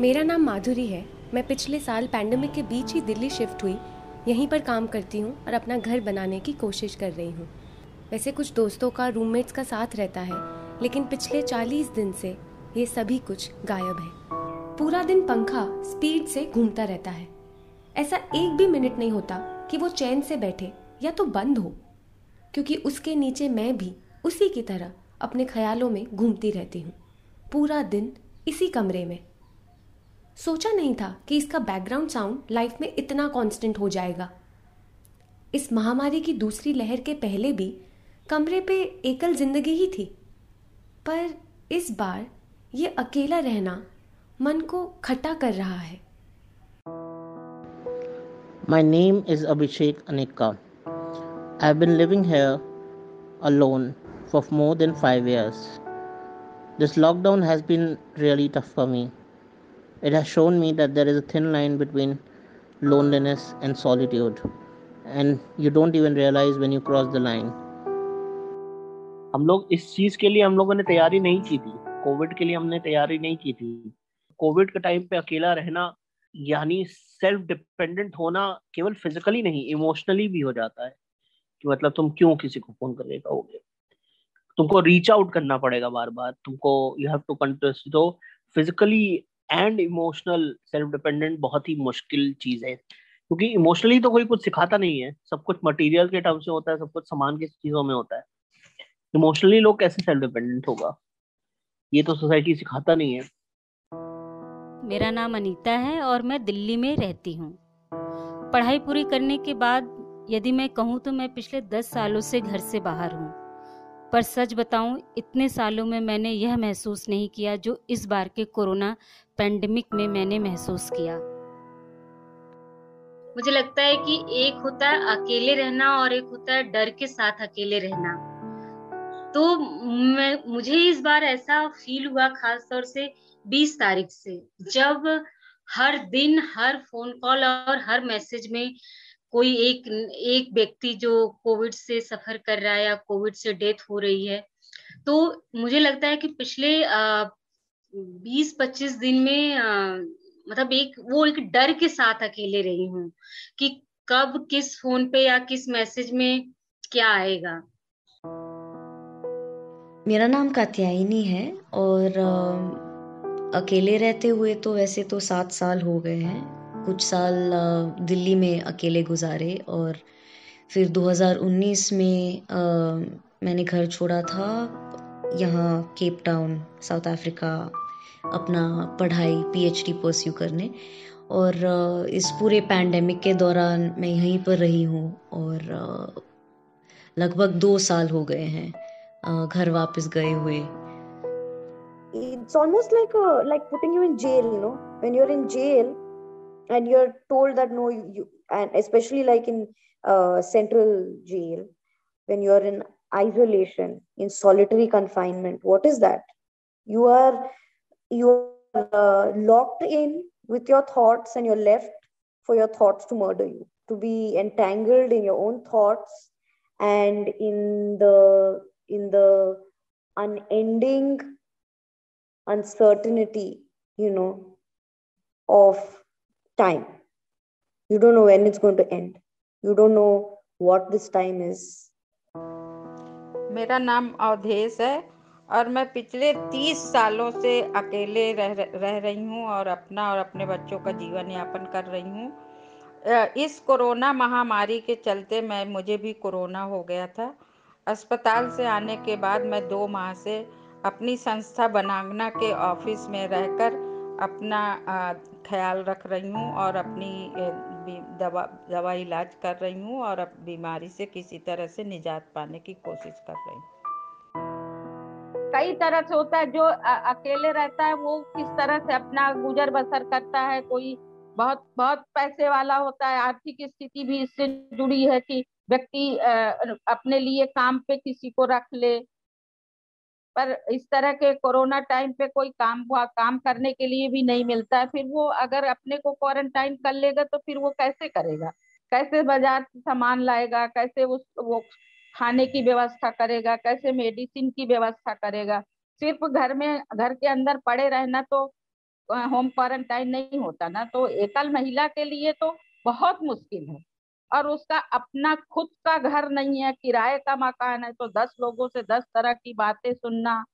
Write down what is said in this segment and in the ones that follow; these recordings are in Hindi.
मेरा नाम माधुरी है। मैं पिछले साल पैंडमिक के बीच ही दिल्ली शिफ्ट हुई। यहीं पर काम करती हूँ और अपना घर बनाने की कोशिश कर रही हूँ। वैसे कुछ दोस्तों का रूममेट्स का साथ रहता है, लेकिन पिछले चालीस दिन से ये सभी कुछ गायब है। पूरा दिन पंखा स्पीड से घूमता रहता है। ऐसा एक भी मिनट नहीं होता कि वो चैन से बैठे या तो बंद हो, क्योंकि उसके नीचे मैं भी उसी की तरह अपने ख्यालों में घूमती रहती हूँ। पूरा दिन इसी कमरे में। सोचा नहीं था कि इसका बैकग्राउंड साउंड लाइफ में इतना कांस्टेंट हो जाएगा। इस महामारी की दूसरी लहर के पहले भी कमरे पे एकल ज़िंदगी ही थी। पर इस बार ये अकेला रहना मन को खट्टा कर रहा है। My name is Abhishek Anekka I been living here alone for more than five years this lockdown has been really tough for me It has shown me that there is a thin line between loneliness and solitude, and you don't even realize when you cross the line. हम लोग इस चीज़ के लिए हम लोगों ने तैयारी नहीं की थी। कोविड के लिए हमने तैयारी नहीं की थी। कोविड के टाइम पे अकेला रहना यानी सेल्फ डिपेंडेंट होना केवल फिजिकली नहीं इमोशनली भी हो जाता है। कि मतलब तुम क्यों किसी को फ़ोन करके कहोगे? तुमको रीच आउट करना पड़ेगा बार बार तुमको यू हैव टू कंटेस्ट तो physically and emotional self dependent बहुत ही मुश्किल चीज़ है। क्योंकि इमोशनली तो कोई कुछ सिखाता नहीं है, सब कुछ मटेरियल के टर्म से होता है, सब कुछ सामान की चीज़ों में होता है। इमोशनली लोग कैसे सेल्फ डिपेंडेंट होगा? ये तो सोसाइटी सिखाता नहीं है। मेरा नाम अनीता है और मैं दिल्ली में रहती हूँ। पढ़ाई पूरी करने के बाद यदि मैं कहूँ तो मैं पिछले दस सालों से घर से बाहर हूँ। पर सच बताऊँ, इतने सालों में मैंने यह महसूस नहीं किया जो इस बार के कोरोना पेंडेमिक में मैंने महसूस किया। मुझे लगता है कि एक होता है अकेले रहना और एक होता है डर के साथ अकेले रहना। तो मैं, मुझे इस बार ऐसा फील हुआ खास तौर से 20 तारीख से, जब हर दिन, हर फ़ोन कॉल और हर मैसेज में कोई एक एक व्यक्ति जो कोविड से सफ़र कर रहा है या कोविड से डेथ हो रही है तो मुझे लगता है कि पिछले बीस पच्चीस दिन में आ, मतलब एक वो एक डर के साथ अकेले रही हूँ कि कब किस फ़ोन पे या किस मैसेज में क्या आएगा। मेरा नाम कात्यायनी है और आ, अकेले रहते हुए तो वैसे तो सात साल हो गए हैं। कुछ साल दिल्ली में अकेले गुजारे और फिर 2019 में आ, मैंने घर छोड़ा था। यहाँ केप टाउन साउथ अफ्रीका अपना पढ़ाई पीएचडी परस्यू करने। और इस पूरे पैंडेमिक के दौरान मैं यहीं पर रही हूँ और लगभग दो साल हो गए हैं घर वापस गए हुए। It's almost like a, like putting you in jail, you know. When you're in jail, and you're told that no you and especially like in uh, central jail when you're in isolation in solitary confinement what is that? You are you are uh, locked in with your thoughts and you're left for your thoughts to murder you to be entangled in your own thoughts and in the in the unending uncertainty you know of time. You don't know when it's going to end. You don't know what this time is. मेरा नाम अवधेश है और मैं पिछले तीस सालों से अकेले रह रह रही हूँ और अपना और अपने बच्चों का जीवन यापन कर रही हूँ इस कोरोना महामारी के चलते मैं, मुझे भी कोरोना हो गया था अस्पताल से आने के बाद मैं दो माह से अपनी संस्था बनागना के ऑफ़िस में रहकर अपना ख्याल रख रही हूँ और अपनी दवा दवा इलाज कर रही हूँ और अब बीमारी से किसी तरह से निजात पाने की कोशिश कर रही हूँ। कई तरह से होता है जो अकेले रहता है वो किस तरह से अपना गुजर बसर करता है, कोई बहुत बहुत पैसे वाला होता है, आर्थिक स्थिति भी इससे जुड़ी है कि व्यक्ति अपने लिए काम पे किसी को रख ले पर इस तरह के कोरोना टाइम पे कोई काम हुआ, काम करने के लिए भी नहीं मिलता है, फिर वो अगर अपने को क्वारंटाइन कर लेगा तो फिर वो कैसे करेगा? कैसे बाज़ार से सामान लाएगा? कैसे उस, वो खाने की व्यवस्था करेगा? कैसे मेडिसिन की व्यवस्था करेगा? सिर्फ़ घर में, घर के अंदर पड़े रहना तो होम क्वारंटाइन नहीं होता ना तो एकल महिला के लिए तो बहुत मुश्किल है। और उसका अपना खुद का घर नहीं है किराए का मकान है तो दस लोगों से दस तरह की बातें सुनना।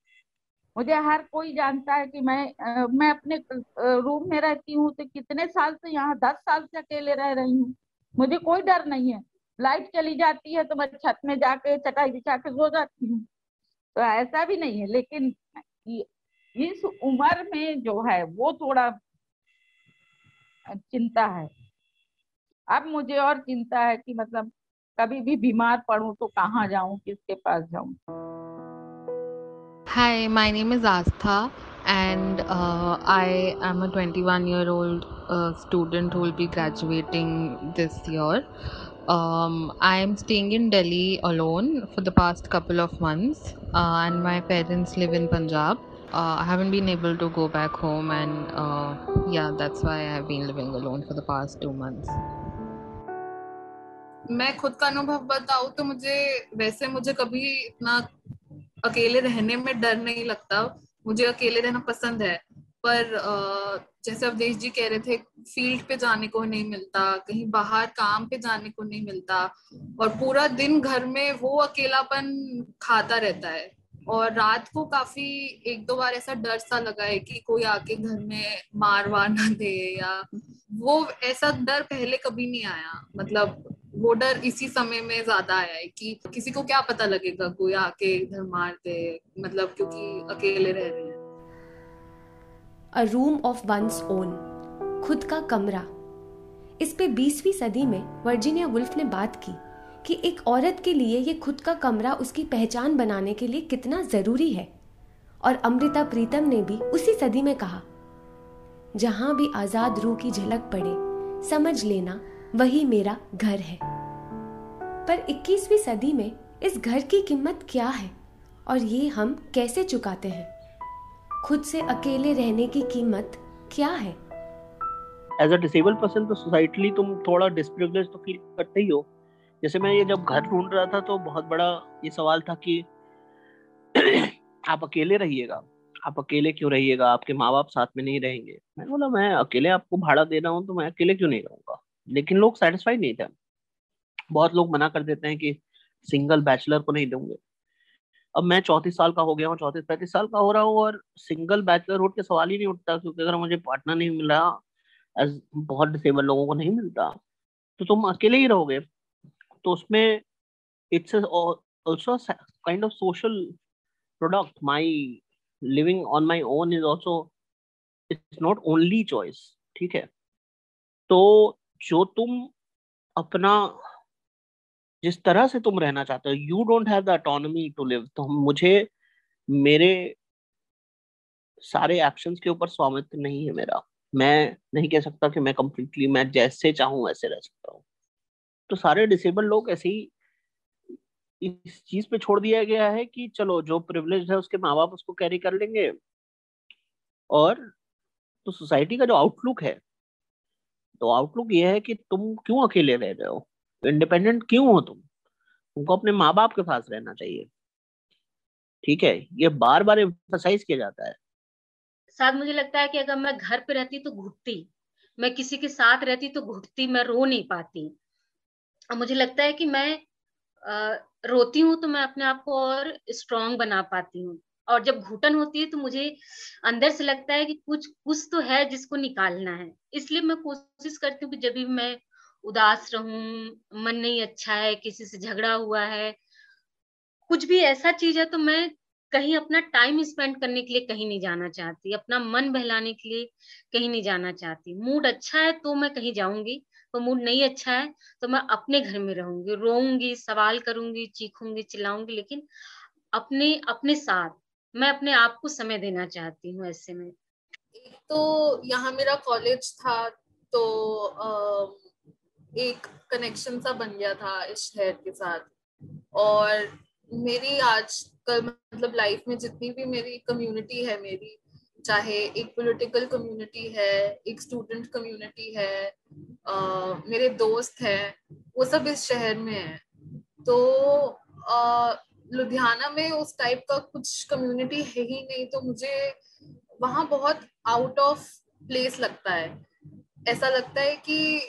मुझे हर कोई जानता है कि मैं आ, मैं अपने रूम में रहती हूँ तो कितने साल से यहाँ दस साल से अकेले रह रही हूँ। मुझे कोई डर नहीं है। लाइट चली जाती है तो मैं छत में जाके चटाई बिछा के सो जाती हूँ। तो ऐसा भी नहीं है लेकिन इस उम्र में जो है वो थोड़ा चिंता है। अब मुझे और चिंता है कि मतलब कभी भी बीमार पड़ूं तो कहाँ जाऊँ किसके पास जाऊँ my name is Astha, and uh, I am a 21 year old uh, student who will be graduating this. Um, I am staying in Delhi alone for the past couple of months, uh, and my parents live in Punjab. Uh, I haven't been able to go back home, and uh, yeah, that's why I've been living alone for the past two months. मैं खुद का अनुभव बताऊँ तो मुझे, वैसे मुझे कभी इतना अकेले रहने में डर नहीं लगता। मुझे अकेले रहना पसंद है। पर जैसे अवधेश जी कह रहे थे, फ़ील्ड पे जाने को नहीं मिलता, कहीं बाहर काम पे जाने को नहीं मिलता। और पूरा दिन घर में वो अकेलापन खाता रहता है। और रात को काफ़ी एक दो बार ऐसा डर सा लगा है कि कोई आके घर में मार वार ना दे या वो ऐसा डर पहले कभी नहीं आया। मतलब वो डर इसी समय में ज़्यादा आया है कि किसी को क्या पता लगेगा कोई आके इधर मार दे मतलब क्योंकि अकेले रह रहे हैं। A room of one's own खुद का कमरा। इस पे 20वीं सदी में वर्जीनिया वुल्फ ने बात की कि एक औरत के लिए ये खुद का कमरा उसकी पहचान बनाने के लिए कितना ज़रूरी है। और अमृता प्रीतम ने भी उसी सदी में कहा, जहाँ भी आज़ाद रूह की झलक पड़े, समझ लेना, वही मेरा घर है। पर 21वीं सदी में इस घर की कीमत क्या है? और ये हम कैसे चुकाते हैं? खुद से अकेले रहने की कीमत क्या है? एज अ डिसेबल पर्सन तो सोसाइटली तुम थोड़ा डिसप्रिविलेज तो फील करते ही हो। जैसे मैं ये जब घर ढूंढ रहा था तो बहुत बड़ा ये सवाल था कि आप अकेले रहिएगा? आप अकेले क्यों रहिएगा? आपके माँ बाप साथ में नहीं रहेंगे। मैंने बोला, मैं अकेले आपको भाड़ा दे रहा हूँ तो मैं अकेले क्यों नहीं रहूँगा? लेकिन लोग सेटिस्फाइड नहीं थे। बहुत लोग मना कर देते हैं कि सिंगल बैचलर को नहीं दूँगे। अब मैं चौतीस साल का हो गया हूँ, चौतीस, पैंतीस साल का हो रहा हूँ और सिंगल बैचलर उठ के सवाल ही नहीं उठता क्योंकि अगर मुझे पार्टनर नहीं मिल एज बहुत डिसेबल लोगों को नहीं मिलता। तो तुम अकेले ही रहोगे। तो उसमें it's also kind of social product my living on my own is also it's not only choice ठीक है? तो जो तुम अपना जिस तरह से तुम रहना चाहते हो you don't have the autonomy to live तो मुझे, मेरे सारे एक्शंस के ऊपर स्वामित्व नहीं है मेरा। मैं नहीं कह सकता कि मैं कंप्लीटली मैं जैसे चाहूँ, वैसे रह सकता हूँ। तो सारे डिसेबल लोग ऐसे ही इस चीज़ पे छोड़ दिया गया है कि चलो, जो प्रिविलेज है उसके माँ बाप उसको कैरी कर लेंगे। और तो सोसाइटी का जो आउटलुक है तो आउटलुक ये है कि तुम क्यों अकेले रह रहे हो? इंडिपेंडेंट क्यों हो तुम? तुमको अपने माँ बाप के पास रहना चाहिए। ठीक है? ये बार बार एम्फोसाइज किया जाता है। साथ मुझे लगता है कि अगर मैं घर पे रहती तो घुटती। मैं किसी के साथ रहती तो घुटती, मैं रो नहीं पाती। और मुझे लगता है कि मैं रोती हूँ तो मैं अपने आप को और स्ट्रांग बना पाती हूँ। और जब घुटन होती है तो मुझे अंदर से लगता है कि कुछ कुछ तो है जिसको निकालना है। इसलिए मैं कोशिश करती हूँ कि जब भी मैं उदास रहूँ, मन नहीं अच्छा है, किसी से झगड़ा हुआ है। कुछ भी ऐसा चीज़ है तो मैं कहीं अपना टाइम स्पेंड करने के लिए कहीं नहीं जाना चाहती, अपना मन बहलाने के लिए कहीं नहीं जाना चाहती। मूड अच्छा है तो मैं कहीं जाऊँगी तो मूड नहीं अच्छा है तो मैं अपने घर में रहूँगी, रोऊँगी, सवाल करूँगी, चीखूँगी, चिल्लाऊँगी, लेकिन अपने अपने साथ, मैं अपने आप को समय देना चाहती हूँ ऐसे में। तो यहाँ मेरा कॉलेज था तो एक कनेक्शन सा बन गया था इस शहर के साथ। और मेरी आज कल मतलब लाइफ में जितनी भी मेरी कम्युनिटी है मेरी चाहे एक पॉलिटिकल कम्युनिटी है एक स्टूडेंट कम्युनिटी है आ, मेरे दोस्त हैं वो सब इस शहर में है। तो आ, लुधियाना में उस टाइप का कुछ कम्युनिटी है ही नहीं तो मुझे वहाँ बहुत आउट ऑफ़ प्लेस लगता है। ऐसा लगता है कि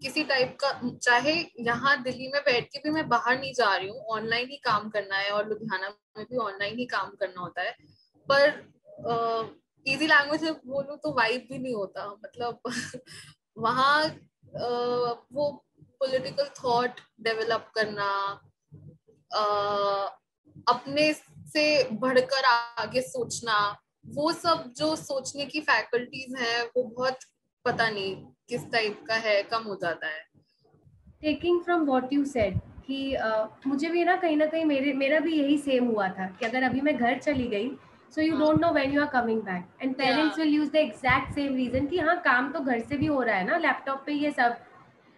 किसी टाइप का, चाहे यहाँ दिल्ली में बैठ के भी मैं बाहर नहीं जा रही हूँ ऑनलाइन ही काम करना है और लुधियाना में भी ऑनलाइन ही काम करना होता है। पर इजी लैंग्वेज में बोलूँ तो वाइब भी नहीं होता मतलब वहाँ वो पॉलिटिकल थॉट डेवलप करना अपने से बढ़कर आगे सोचना, वो सब जो सोचने की फैकल्टीज है, वो बहुत पता नहीं किस टाइप का है कम हो जाता है। Taking from what you said कि uh, मुझे भी ना कहीं ना कहीं मेरे मेरा भी यही सेम हुआ था कि अगर अभी मैं घर चली गई so you don't know when you are coming back and parents will use the exact same reason कि हाँ काम तो घर से भी हो रहा है ना लैपटॉप पे ये सब।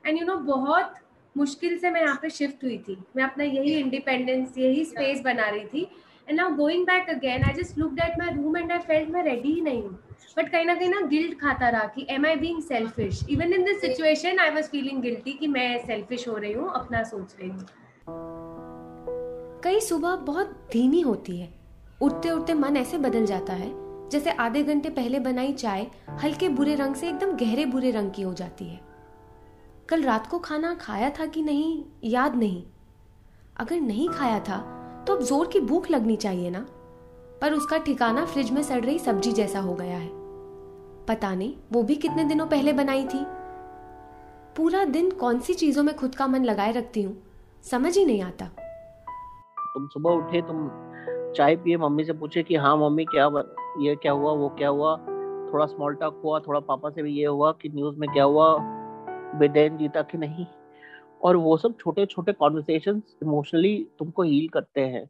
एंड यू नो बहुत मुश्किल से मैं यहाँ पे शिफ्ट हुई थी। मैं अपना यही इंडिपेंडेंस यही स्पेस बना रही थी। And now going back again I just look at my room and I felt मैं रेडी ही नहीं बट कहीं ना कहीं ना गिल्ट खाता रहा कि am I being selfish even in this situation I was feeling guilty कि मैं सेल्फिश हो रही हूँ, अपना सोच रही हूँ। कई सुबह बहुत धीमी होती है। उठते उठते मन ऐसे बदल जाता है, जैसे आधे घंटे पहले बनाई चाय हल्के बुरे रंग से एकदम गहरे बुरे रंग की हो जाती है। कल रात को खाना खाया था कि नहीं, याद नहीं। अगर नहीं खाया था तो अब ज़ोर की भूख लगनी चाहिए ना। पर उसका ठिकाना फ्रिज में सड़ रही सब्ज़ी जैसा हो गया है। पता नहीं, वो भी कितने दिनों पहले बनाई थी। पूरा दिन कौन सी चीज़ों में खुद का मन लगाए रखती हूँ, समझ ही नहीं आता। तुम सुबह उठे, तुम चाय पिए, मम्मी से पूछे कि हाँ मम्मी, क्या ये क्या हुआ, वो क्या हुआ? थोड़ा स्मॉल टॉक हुआ, थोड़ा पापा से भी ये हुआ कि न्यूज़ में क्या हुआ? बेदैन जीता कि नहीं? और वो सब छोटे छोटे कॉन्वर्सेशन इमोशनली तुमको हील करते हैं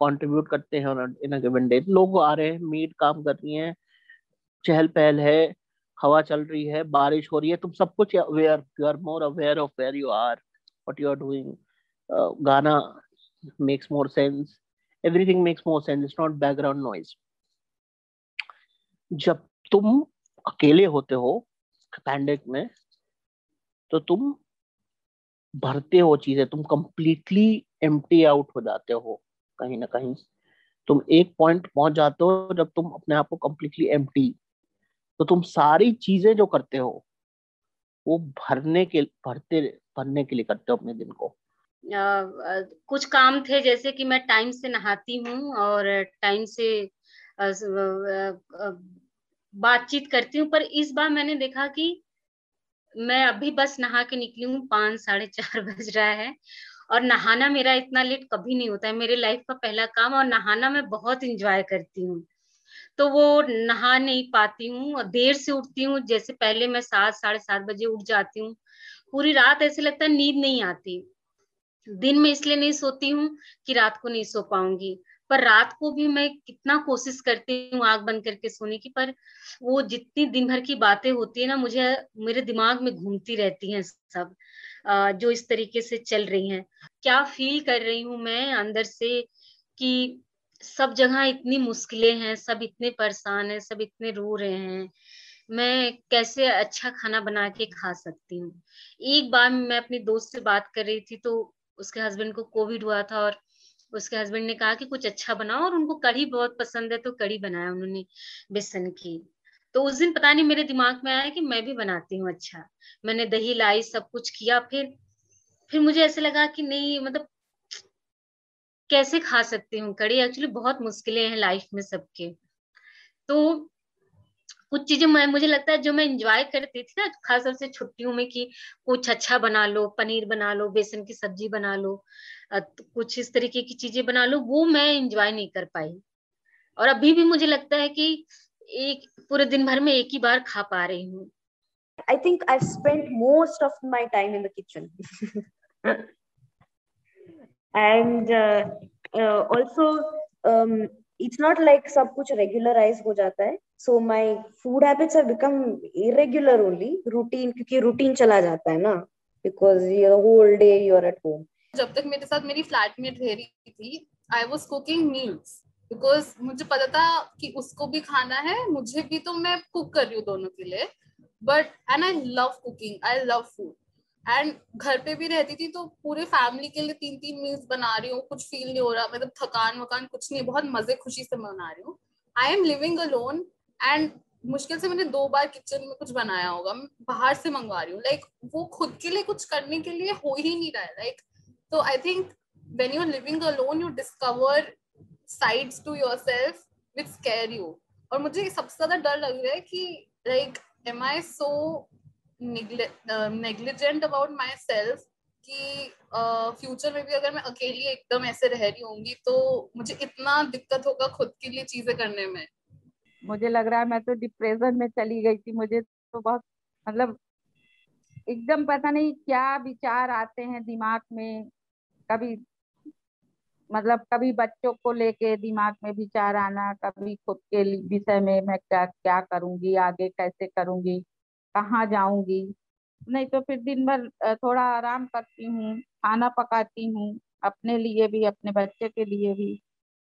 कंट्रीब्यूट करते हैं इन अ गिवन डे लोग आ रहे हैं मीट काम कर रही हैं चहल पहल है, हवा चल रही है, बारिश हो रही है, तुम सब कुछ aware you are more aware of where you are what you are doing गाना makes more sense everything makes more sense it's not background noise जब तुम अकेले होते हो पैंडेक में तो तुम भरते हो चीज़ें तुम कंप्लीटली एम्प्टी आउट हो जाते हो कहीं ना कहीं। तुम एक पॉइंट पहुँच जाते हो जब तुम अपने आप को कंप्लीटली एम्प्टी तो तुम सारी चीज़ें जो करते हो वो भरने के भरते भरने के लिए करते हो अपने दिन को। आ, कुछ काम थे जैसे कि मैं टाइम से नहाती हूँ और टाइम से बातचीत करती हूँ पर इस बार मैंने देखा कि मैं अभी बस नहा के निकली हूँ, पाँच, साढ़े चार बज रहा है। और नहाना मेरा इतना लेट कभी नहीं होता है, मेरे लाइफ का पहला काम और नहाना मैं बहुत इंजॉय करती हूँ। तो वो नहा नहीं पाती हूँ देर से उठती हूँ, जैसे पहले मैं सात, साढ़े सात बजे उठ जाती हूँ, पूरी रात ऐसे लगता है नींद नहीं आती। दिन में इसलिए नहीं सोती हूँ कि रात को नहीं सो पाऊँगी। पर रात को भी मैं कितना कोशिश करती हूँ आग बंद करके सोने की, पर वो जितनी दिन भर की बातें होती है ना, मुझे, मेरे दिमाग में घूमती रहती हैं सब जो इस तरीके से चल रही हैं। क्या फील कर रही हूँ मैं अंदर से कि सब जगह इतनी मुश्किलें हैं, सब इतने परेशान हैं, सब इतने रो रहे हैं, मैं कैसे अच्छा खाना बना के खा सकती हूँ? एक बार मैं अपनी दोस्त से बात कर रही थी तो उसके हस्बैंड को कोविड हुआ था और उसके हस्बैंड ने कहा कि कुछ अच्छा बनाओ और उनको कढ़ी बहुत पसंद है तो कढ़ी बनाया उन्होंने बेसन की। तो उस दिन पता नहीं मेरे दिमाग में आया कि मैं भी बनाती हूँ अच्छा। मैंने दही लाई, सब कुछ किया, फिर फिर मुझे ऐसे लगा कि नहीं मतलब कैसे खा सकती हूँ कड़ी एक्चुअली बहुत मुश्किलें हैं लाइफ में सबके। तो कुछ चीज़ें मैं मुझे लगता है जो मैं इंजॉय करती थी ना खास तौर से छुट्टियों में कि कुछ अच्छा बना लो पनीर बना लो बेसन की सब्ज़ी बना लो तो कुछ इस तरीके की चीज़ें बना लो वो मैं इंजॉय नहीं कर पाई। और अभी भी मुझे लगता है कि एक पूरे दिन भर में एक ही बार खा पा रही हूँ। I think I spent most of my time in uh, uh, also, um, it's not like सब कुछ regularize हो जाता है. So my food habits have become irregular only, routine क्योंकि routine चला जाता है ना, because the whole day you're at home. जब तक मेरे साथ मेरी फ्लैटमेट रह रही थी, I was cooking meals. Because मुझे पता था कि उसको भी खाना है मुझे भी तो मैं कुक कर रही हूँ दोनों के लिए but and I love cooking I love food and घर पे भी रहती थी तो पूरे फैमिली के लिए तीन तीन मील्स बना रही हूँ कुछ फील नहीं हो रहा मतलब थकान वकान कुछ नहीं बहुत मज़े खुशी से बना रही हूँ I am living alone and मुश्किल से मैंने दो बार किचन में कुछ बनाया होगा। मैं बाहर से मंगवा रही हूँ। लाइक like, वो खुद के लिए कुछ करने के लिए हो ही नहीं रहा है। लाइक तो I think when you are living alone you discover sides to yourself with scare you और मुझे सबसे ज़्यादा डर लग रहा है कि like am I so negligent about myself कि फ्यूचर uh, में भी अगर मैं अकेली एकदम ऐसे रह रही होंगी तो मुझे इतना दिक्कत होगा खुद के लिए चीज़ें करने में। मुझे लग रहा है मैं तो डिप्रेशन में चली गई थी, मुझे तो बहुत मतलब एकदम पता नहीं क्या विचार आते हैं दिमाग में, कभी मतलब कभी बच्चों को लेके दिमाग में विचार आना, कभी खुद के विषय में मैं क्या क्या करूँगी, आगे कैसे करूँगी, कहाँ जाऊँगी। नहीं तो फिर दिन भर थोड़ा आराम करती हूँ, खाना पकाती हूँ, अपने लिए भी, अपने बच्चे के लिए भी,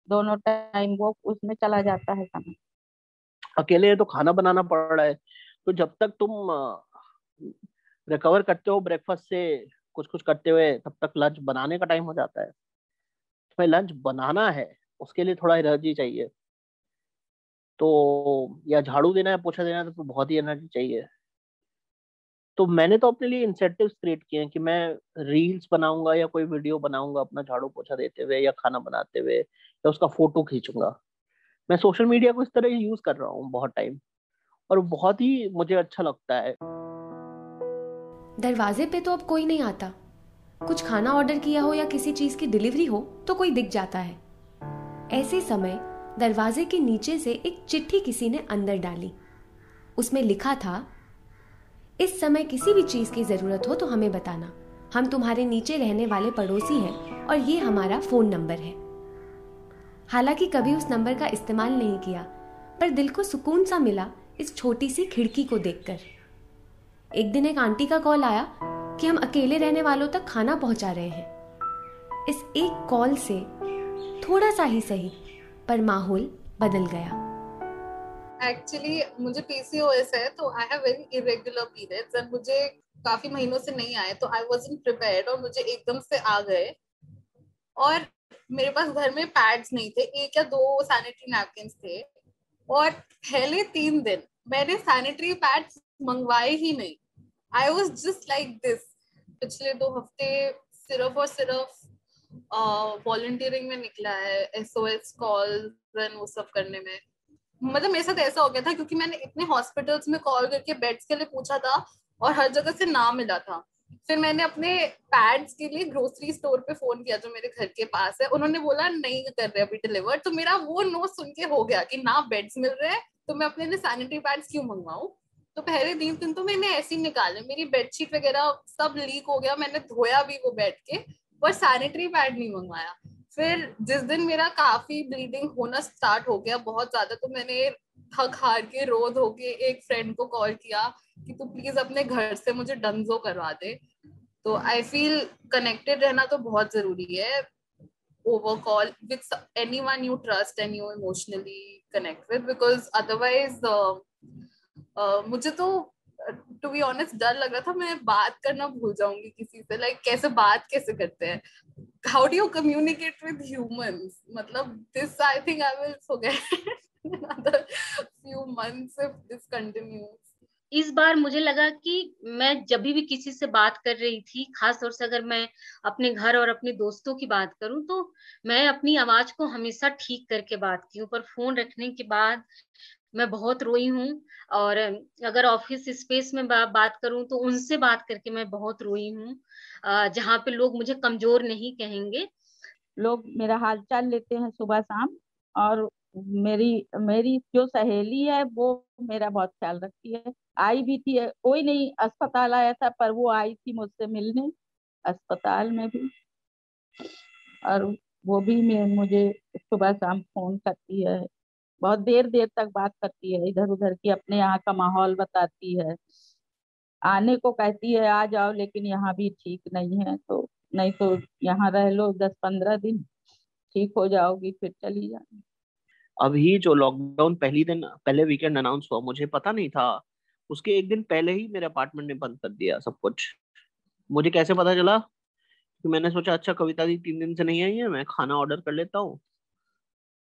दोनों टाइम वो उसमें चला जाता है समय। अकेले है तो खाना बनाना पड़ रहा है। तो जब तक तुम रिकवर करते हो ब्रेकफास्ट से कुछ कुछ करते हुए, तब तक लंच बनाने का टाइम हो जाता है। तुम्हें लंच बनाना है, उसके लिए थोड़ा एनर्जी चाहिए। तो या झाड़ू देना है, पोछा देना है तो बहुत ही एनर्जी चाहिए। तो मैंने तो अपने लिए इंसेंटिव क्रिएट किए हैं कि मैं रील्स बनाऊँगा या कोई वीडियो बनाऊँगा अपना झाड़ू पोछा देते हुए या खाना बनाते हुए, या उसका फ़ोटो खींचूँगा। मैं सोशल मीडिया को इस तरह यूज़ कर रहा हूँ बहुत टाइम, और बहुत ही मुझे अच्छा लगता है। दरवाजे पे तो अब कोई नहीं आता। कुछ खाना ऑर्डर किया हो या किसी चीज़ की डिलीवरी हो तो कोई दिख जाता है। ऐसे समय दरवाजे के नीचे से एक चिट्ठी किसी ने अंदर डाली। उसमें लिखा था, इस समय किसी भी चीज़ की ज़रूरत हो तो हमें बताना। हम तुम्हारे नीचे रहने वाले पड़ोसी हैं और ये हमारा फ़ोन नंबर है। हालाँकि कभी उस नंबर का इस्तेमाल नहीं किया, पर दिल को सुकून सा मिला इस छोटी सी खिड़की को देखकर। एक दिन एक आंटी का कॉल आया कि हम अकेले रहने वालों तक खाना पहुँचा रहे हैं। इस एक कॉल से थोड़ा सा ही सही, पर माहौल बदल गया। एक्चुअली मुझे पीसीओएस है तो I have very irregular periods and मुझे काफ़ी महीनों से नहीं आए तो आई वाज प्रिपेयर्ड और मुझे एकदम से आ गए। और मेरे पास घर में पैड्स नहीं थे, एक या दो सैनिटरी नैपकिन थे, और पहले तीन दिन मैंने सैनिटरी पैड्स मंगवाए ही नहीं। I was just like this पिछले दो हफ़्ते सिर्फ़ और सिर्फ़ वॉल्टियरिंग में निकला है एस ओ एस कॉल वो सब करने में। मतलब मेरे साथ ऐसा हो गया था क्योंकि मैंने इतने हॉस्पिटल्स में कॉल करके बेड्स के लिए पूछा था और हर जगह से नाम मिला था। फिर मैंने अपने पैड्स के लिए ग्रोसरी स्टोर पे फ़ोन किया जो मेरे घर के पास है। उन्होंने बोला, नहीं कर रहे अभी डिलीवर तो मेरा वो नो सुन के हो गया कि ना बेड्स मिल रहे हैं तो मैं अपने लिए सैनिटरी पैड्स क्यों मंगवाऊ? तो पहले दिन दिन तो मैंने ऐसे ही निकाले। मेरी बेडशीट वगैरह सब लीक हो गया। मैंने धोया भी वो बेड के, पर सैनिटरी पैड नहीं मंगवाया। फिर जिस दिन मेरा काफ़ी ब्लीडिंग होना स्टार्ट हो गया बहुत ज़्यादा तो मैंने थक हार के रो धो के एक फ्रेंड को कॉल किया कि तू प्लीज़ अपने घर से मुझे डंजो करवा दे। तो आई फील कनेक्टेड रहना तो बहुत ज़रूरी है। Over call with anyone you trust and you emotionally connect with because otherwise मुझे तो टू बी ऑनेस्ट डर लग रहा था। मैं बात करना भूल जाऊँगी किसी से। लाइक like, कैसे बात कैसे करते हैं? How do you communicate with humans मतलब this I think I will forget another few months if this continues. इस बार मुझे लगा कि मैं जब भी किसी से बात कर रही थी खास तौर से अगर मैं अपने घर और अपने दोस्तों की बात करूँ तो मैं अपनी आवाज़ को हमेशा ठीक करके बात की हूँ। पर फ़ोन रखने के बाद मैं बहुत रोई हूँ और अगर ऑफ़िस स्पेस में बा, बात करूँ तो उनसे बात करके मैं बहुत रोई हूँ जहाँ पे लोग मुझे कमज़ोर नहीं कहेंगे। लोग मेरा हालचाल लेते हैं सुबह शाम और मेरी मेरी जो सहेली है, वो मेरा बहुत ख्याल रखती है। आई भी थी, कोई नहीं, अस्पताल आया था, पर वो आई थी मुझसे मिलने, अस्पताल में भी। और वो भी मुझे सुबह शाम फ़ोन करती है, बहुत देर देर तक बात करती है इधर उधर की, अपने यहाँ का माहौल बताती है। आने को कहती है, आ जाओ, लेकिन यहाँ भी ठीक नहीं है तो नहीं तो यहाँ रह लो दस पंद्रह दिन, ठीक हो जाओगी, फिर चली जाओगी अभी जो लॉकडाउन पहली दिन, पहले वीकेंड अनाउंस हुआ, मुझे पता नहीं था। उसके एक दिन पहले ही मेरे अपार्टमेंट ने बंद कर दिया सब कुछ। मुझे कैसे पता चला? कि मैंने सोचा अच्छा कविता दी तीन दिन से नहीं आई है, मैं खाना ऑर्डर कर लेता हूँ।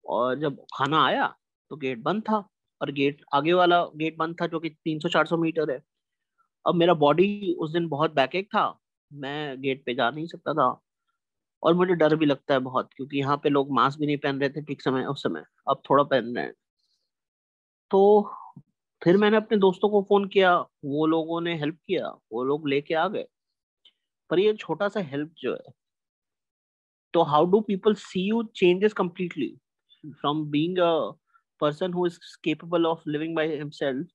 और जब खाना आया तो गेट बंद था। और गेट आगे वाला गेट बंद था जो कि 300-400 मीटर है। अब मेरा बॉडी उस दिन बहुत बैकएक था। मैं गेट पे जा नहीं सकता था। और मुझे डर भी लगता है बहुत, क्योंकि यहाँ पे लोग मास्क भी नहीं पहन रहे थे ठीक समय, उस समय। अब थोड़ा पहन रहे हैं। तो फिर मैंने अपने दोस्तों को फ़ोन किया, वो लोगों ने हेल्प किया, वो लोग लेके आ गए। पर ये छोटा सा हेल्प जो है तो how do people see you changes completely from being a person who is capable of living by himself,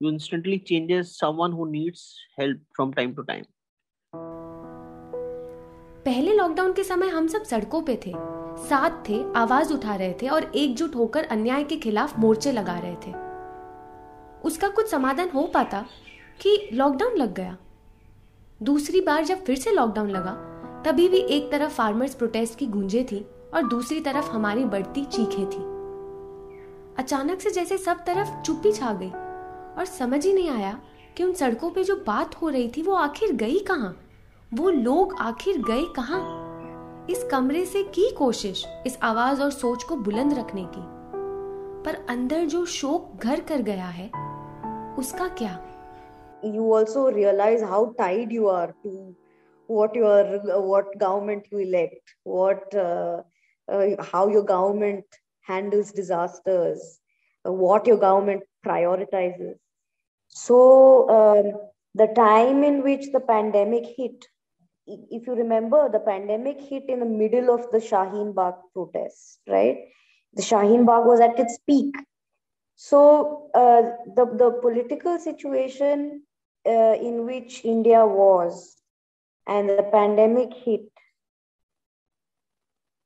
you instantly changes someone needs help from time to time पहले लॉकडाउन के समय हम सब सड़कों पे थे। साथ थे, आवाज़ उठा रहे थे और एकजुट होकर अन्याय के खिलाफ मोर्चे लगा रहे थे। उसका कुछ समाधान हो पाता कि लॉकडाउन लग गया। दूसरी बार जब फिर से लॉकडाउन लगा, तभी भी एक तरफ़ फार्मर्स प्रोटेस्ट की गूंजे थी और दूसरी तरफ़ हमारी बढ़ती चीखें थी। अचानक से जैसे सब तरफ़ चुप्पी छा गई और समझ ही नहीं आया कि उन सड़कों पे जो बात हो रही थी वो आखिर गई कहाँ। वो लोग आखिर गए कहा? इस कमरे से की कोशिश, इस आवाज़ और सोच को बुलंद रखने की? पर अंदर जो शोक घर कर गया है, उसका क्या? You also realise how tied you are to what your what government you elect what how your government handles disasters what your government prioritise so the time in which the pandemic hit if you remember, the pandemic hit in the middle of the Shaheen Bagh protests, right? The Shaheen Bagh was at its peak. So uh, the, the political situation uh, in which India was and the pandemic hit,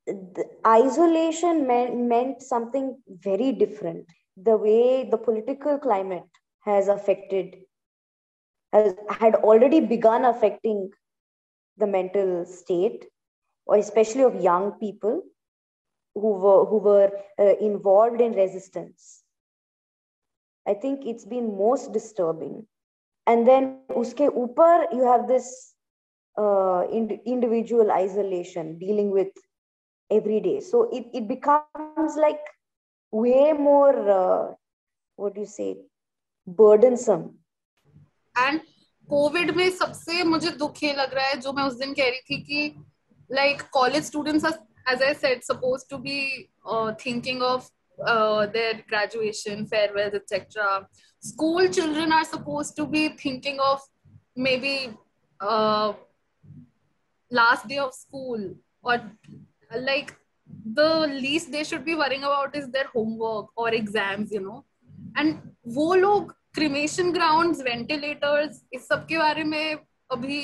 the isolation meant, meant something very different. The way the political climate has affected, has had already begun affecting the mental state, or especially of young people who were, who were uh, involved in resistance. I think it's been most disturbing. And then uske upar, you have this uh, ind- individual isolation dealing with every day. So it, it becomes like way more, uh, what do you say, burdensome. And Covid में सबसे मुझे दुख ये लग रहा है, जो मैं उस दिन कह रही थी कि like college students are as I said suppose to be thinking of their graduation farewell etcetera school children are suppose to be thinking of maybe last day of school और like the least they should be worrying about is their homework और एग्ज़ाम्स यू नो एंड वो लोग क्रिमेशन ग्राउंड्स वेंटिलेटर्स इस सबके बारे में अभी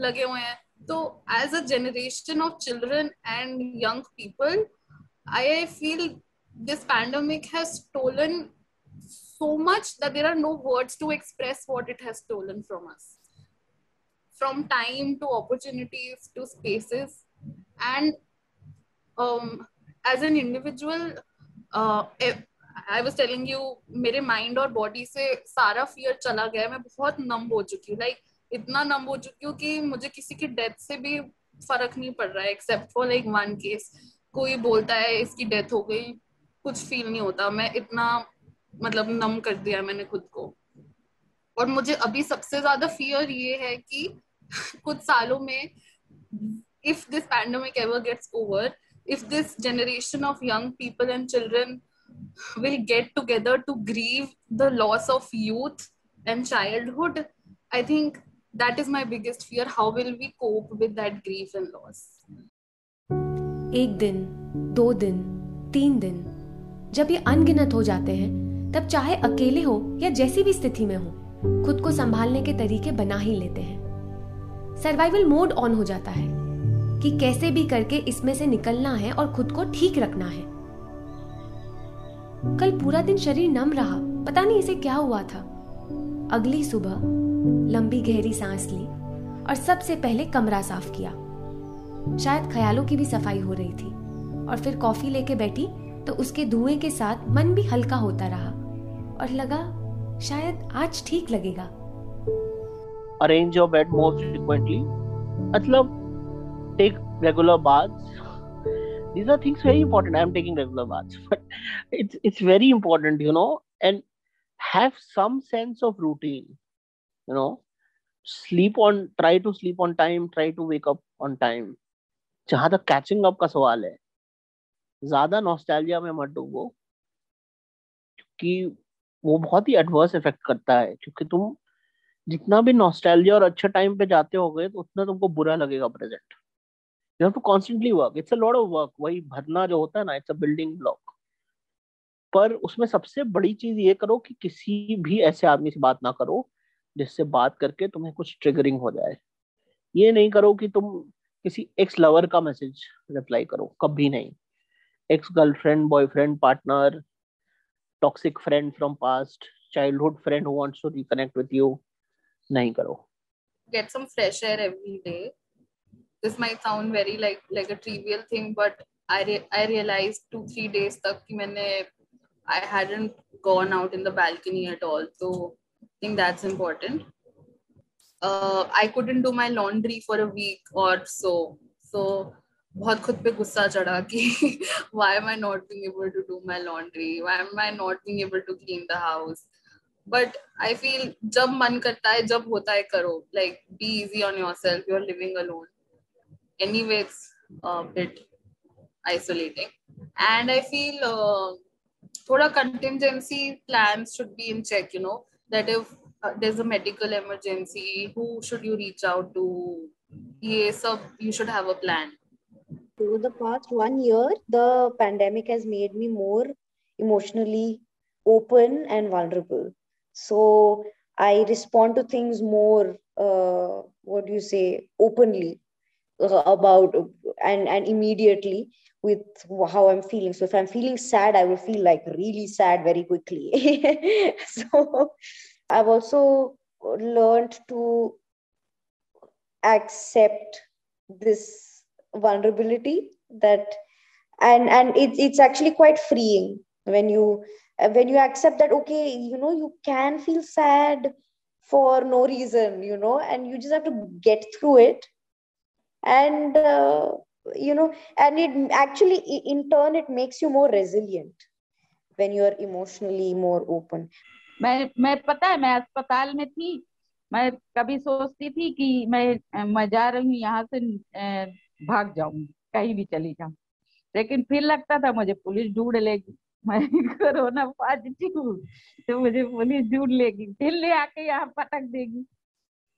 लगे हुए हैं। तो as a generation of children and young people I I feel this pandemic has stolen so much that there are no words to express what it has stolen from us from time to opportunities to spaces and as an individual I was telling you मेरे माइंड और बॉडी से सारा फियर चला गया मैं बहुत नम हो चुकी हूँ। लाइक इतना नम हो चुकी हूँ कि मुझे किसी की डेथ से भी फ़र्क नहीं पड़ रहा है except for like one case कोई बोलता है, इसकी डेथ हो गई। कुछ फील नहीं होता। मैं इतना मतलब नम कर दिया मैंने खुद को। और मुझे अभी सबसे ज़्यादा फियर ये है कि कुछ सालों में if this pandemic ever gets over if this generation of young people and children will get together to grieve the loss of youth and childhood, I think that is my biggest fear. How will we cope with that grief and loss? एक दिन दो दिन तीन दिन जब ये अनगिनत हो जाते हैं तब चाहे अकेले हो या जैसी भी स्थिति में हो खुद को संभालने के तरीके बना ही लेते हैं सर्वाइवल मोड ऑन हो जाता है कि कैसे भी करके इसमें से निकलना है और खुद को ठीक रखना है कल पूरा दिन शरीर नम रहा। पता नहीं इसे क्या हुआ था। अगली सुबह लंबी गहरी सांस ली और सबसे पहले कमरा साफ़ किया। शायद ख्यालों की भी सफ़ाई हो रही थी और फिर कॉफ़ी लेके बैठी तो उसके धुएँ के साथ मन भी हल्का होता रहा और लगा, शायद आज ठीक लगेगा। Arrange your bed more frequently मतलब take regular baths these are things very important i am taking regular baths but it's it's very important you know and have some sense of routine you know sleep on try to sleep on time try to wake up on time जहाँ तक कैचिंग अप का सवाल है ज़्यादा नॉस्टैल्जिया में मत डूबो क्योंकि वो बहुत ही एडवर्स इफ़ेक्ट करता है क्योंकि तुम जितना भी नॉस्टैल्जिया और अच्छे टाइम पे जाते हो गए तो उतना तुमको बुरा लगेगा present you have to constantly work it's a lot of work वही भरना जो होता है ना इट्स अ बिल्डिंग ब्लॉक पर उसमें सबसे बड़ी चीज़ ये करो कि किसी भी ऐसे आदमी से बात ना करो, जिससे बात करके तुम्हें कुछ ट्रिगरिंग हो जाए। ये नहीं करो कि तुम किसी एक्स लवर का मैसेज रिप्लाई करो, कभी नहीं। Ex girlfriend boyfriend partner toxic friend from past childhood friend who wants to reconnect with you नहीं करो। Get some fresh air every day. this might sound very like like a trivial thing but i re- i realized 2 3 days tak ki maine i hadn't gone out in the balcony at all so i think that's important uh, i couldn't do my laundry for a week or so so बहुत खुद पे गुस्सा चढ़ा कि why am I not being able to do my laundry? Why am I not being able to clean the house? But I feel जब मन करता है जब होता है करो like be easy on yourself. You're living alone. anyway it's a bit isolating. And i feel uh, thoda contingency plans should be in check you know that if uh, there's a medical emergency who should you reach out to? Yes you should have a plan. Over the past one year the pandemic has made me more emotionally open and vulnerable. So i respond to things more uh, what do you say openly about and, and immediately with how I'm feeling. So if I'm feeling sad, I will feel like really sad very quickly. so I've also learned to accept this vulnerability that and and it's it's actually quite freeing when you when you accept that okay you know you can feel sad for no reason you know and you just have to get through it and uh, you know and it actually in turn it makes you more resilient when you are emotionally more open. मैं मैं पता है मैं अस्पताल में थी मैं कभी सोचती थी कि मैं मैं जा रही हूँ यहाँ से भाग जाऊँगी कहीं भी चली जाऊँ। लेकिन फिर लगता था मुझे पुलिस ढूंढ लेगी। मैं कोरोना पॉजिटिव तो मुझे पुलिस ढूंढ लेगी। फिर ले आके यहाँ पटक देगी।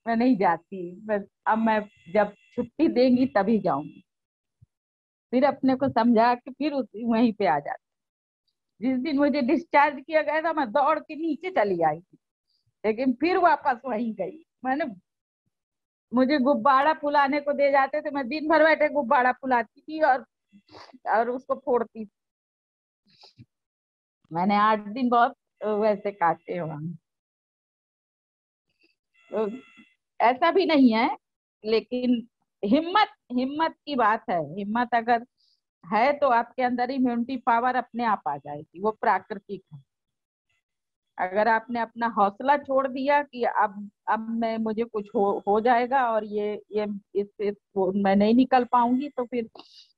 मैं नहीं जाती। बस अब मैं जब छुट्टी देंगी तभी जाऊँगी। फिर अपने को समझा के फिर उस, वहीं पे आ जाती। जिस दिन मुझे डिस्चार्ज किया गया था, मैं दौड़ के नीचे चली आई थी। लेकिन फिर वापस वहीं गई। मैंने, मुझे गुब्बारा फुलाने को दे जाते थे। मैं दिन भर बैठे गुब्बारा फुलाती थी और और उसको फोड़ती थी। मैंने आठ दिन बहुत वैसे काटे वहाँ ऐसा भी नहीं है लेकिन हिम्मत हिम्मत की बात है। हिम्मत अगर है तो आपके अंदर इम्यूनिटी पावर अपने आप आ जाएगी वो प्राकृतिक है। अगर आपने अपना हौसला छोड़ दिया कि अब अब मैं मुझे कुछ हो हो जाएगा और ये ये इस, इस मैं नहीं निकल पाऊँगी तो फिर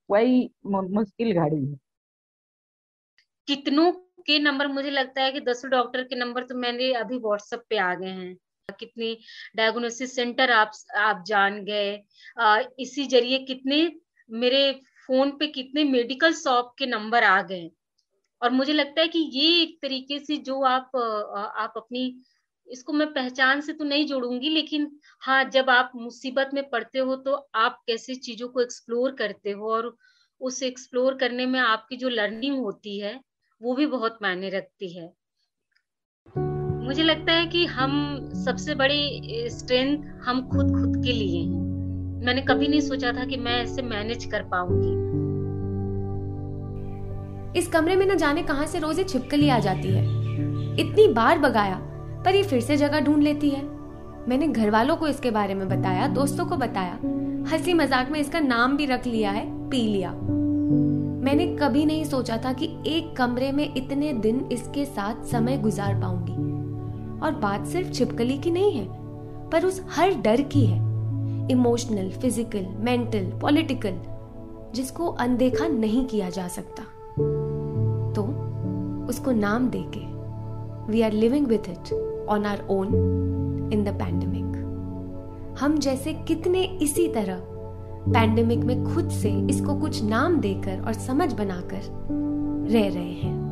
वही मुश्किल घड़ी है। कितनों के नंबर मुझे लगता है कि दसों डॉक्टर के नंबर तो मैंने अभी व्हाट्सएप पे आ गए हैं। कितने डायग्नोसिस सेंटर आप आप जान गए। इसी ज़रिए कितने मेरे फ़ोन पे कितने मेडिकल शॉप के नंबर आ गए। और मुझे लगता है कि ये एक तरीके से जो आप आप अपनी, इसको मैं पहचान से तो नहीं जोड़ूँगी, लेकिन हाँ जब आप मुसीबत में पड़ते हो तो आप कैसे चीज़ों को एक्सप्लोर करते हो और उस एक्सप्लोर करने में आपकी जो लर्निंग होती है, वो भी बहुत मायने रखती है। मुझे लगता है कि हम सबसे बड़ी स्ट्रेंथ हम खुद खुद के लिए हैं। मैंने कभी नहीं सोचा था कि मैं ऐसे मैनेज कर पाऊँगी। इस कमरे में न जाने कहाँ से रोज़े छिपकली आ जाती है। इतनी बार बगाया, पर ये फिर से जगह ढूंढ लेती है। मैंने घर वालों को इसके बारे में बताया, दोस्तों को बताया। हँसी मज़ाक में इसका नाम भी रख लिया है, पी लिया। मैंने कभी नहीं सोचा था कि एक कमरे में इतने दिन इसके साथ समय गुजार पाऊँगी। और बात सिर्फ़ छिपकली की नहीं है, पर उस हर डर की है। इमोशनल फ़िज़िकल मेंटल पॉलिटिकल जिसको अनदेखा नहीं किया जा सकता। तो उसको नाम देके we are living with it on our own in the pandemic हम जैसे कितने इसी तरह पैंडमिक में खुद से इसको कुछ नाम देकर और समझ बनाकर रह रहे हैं।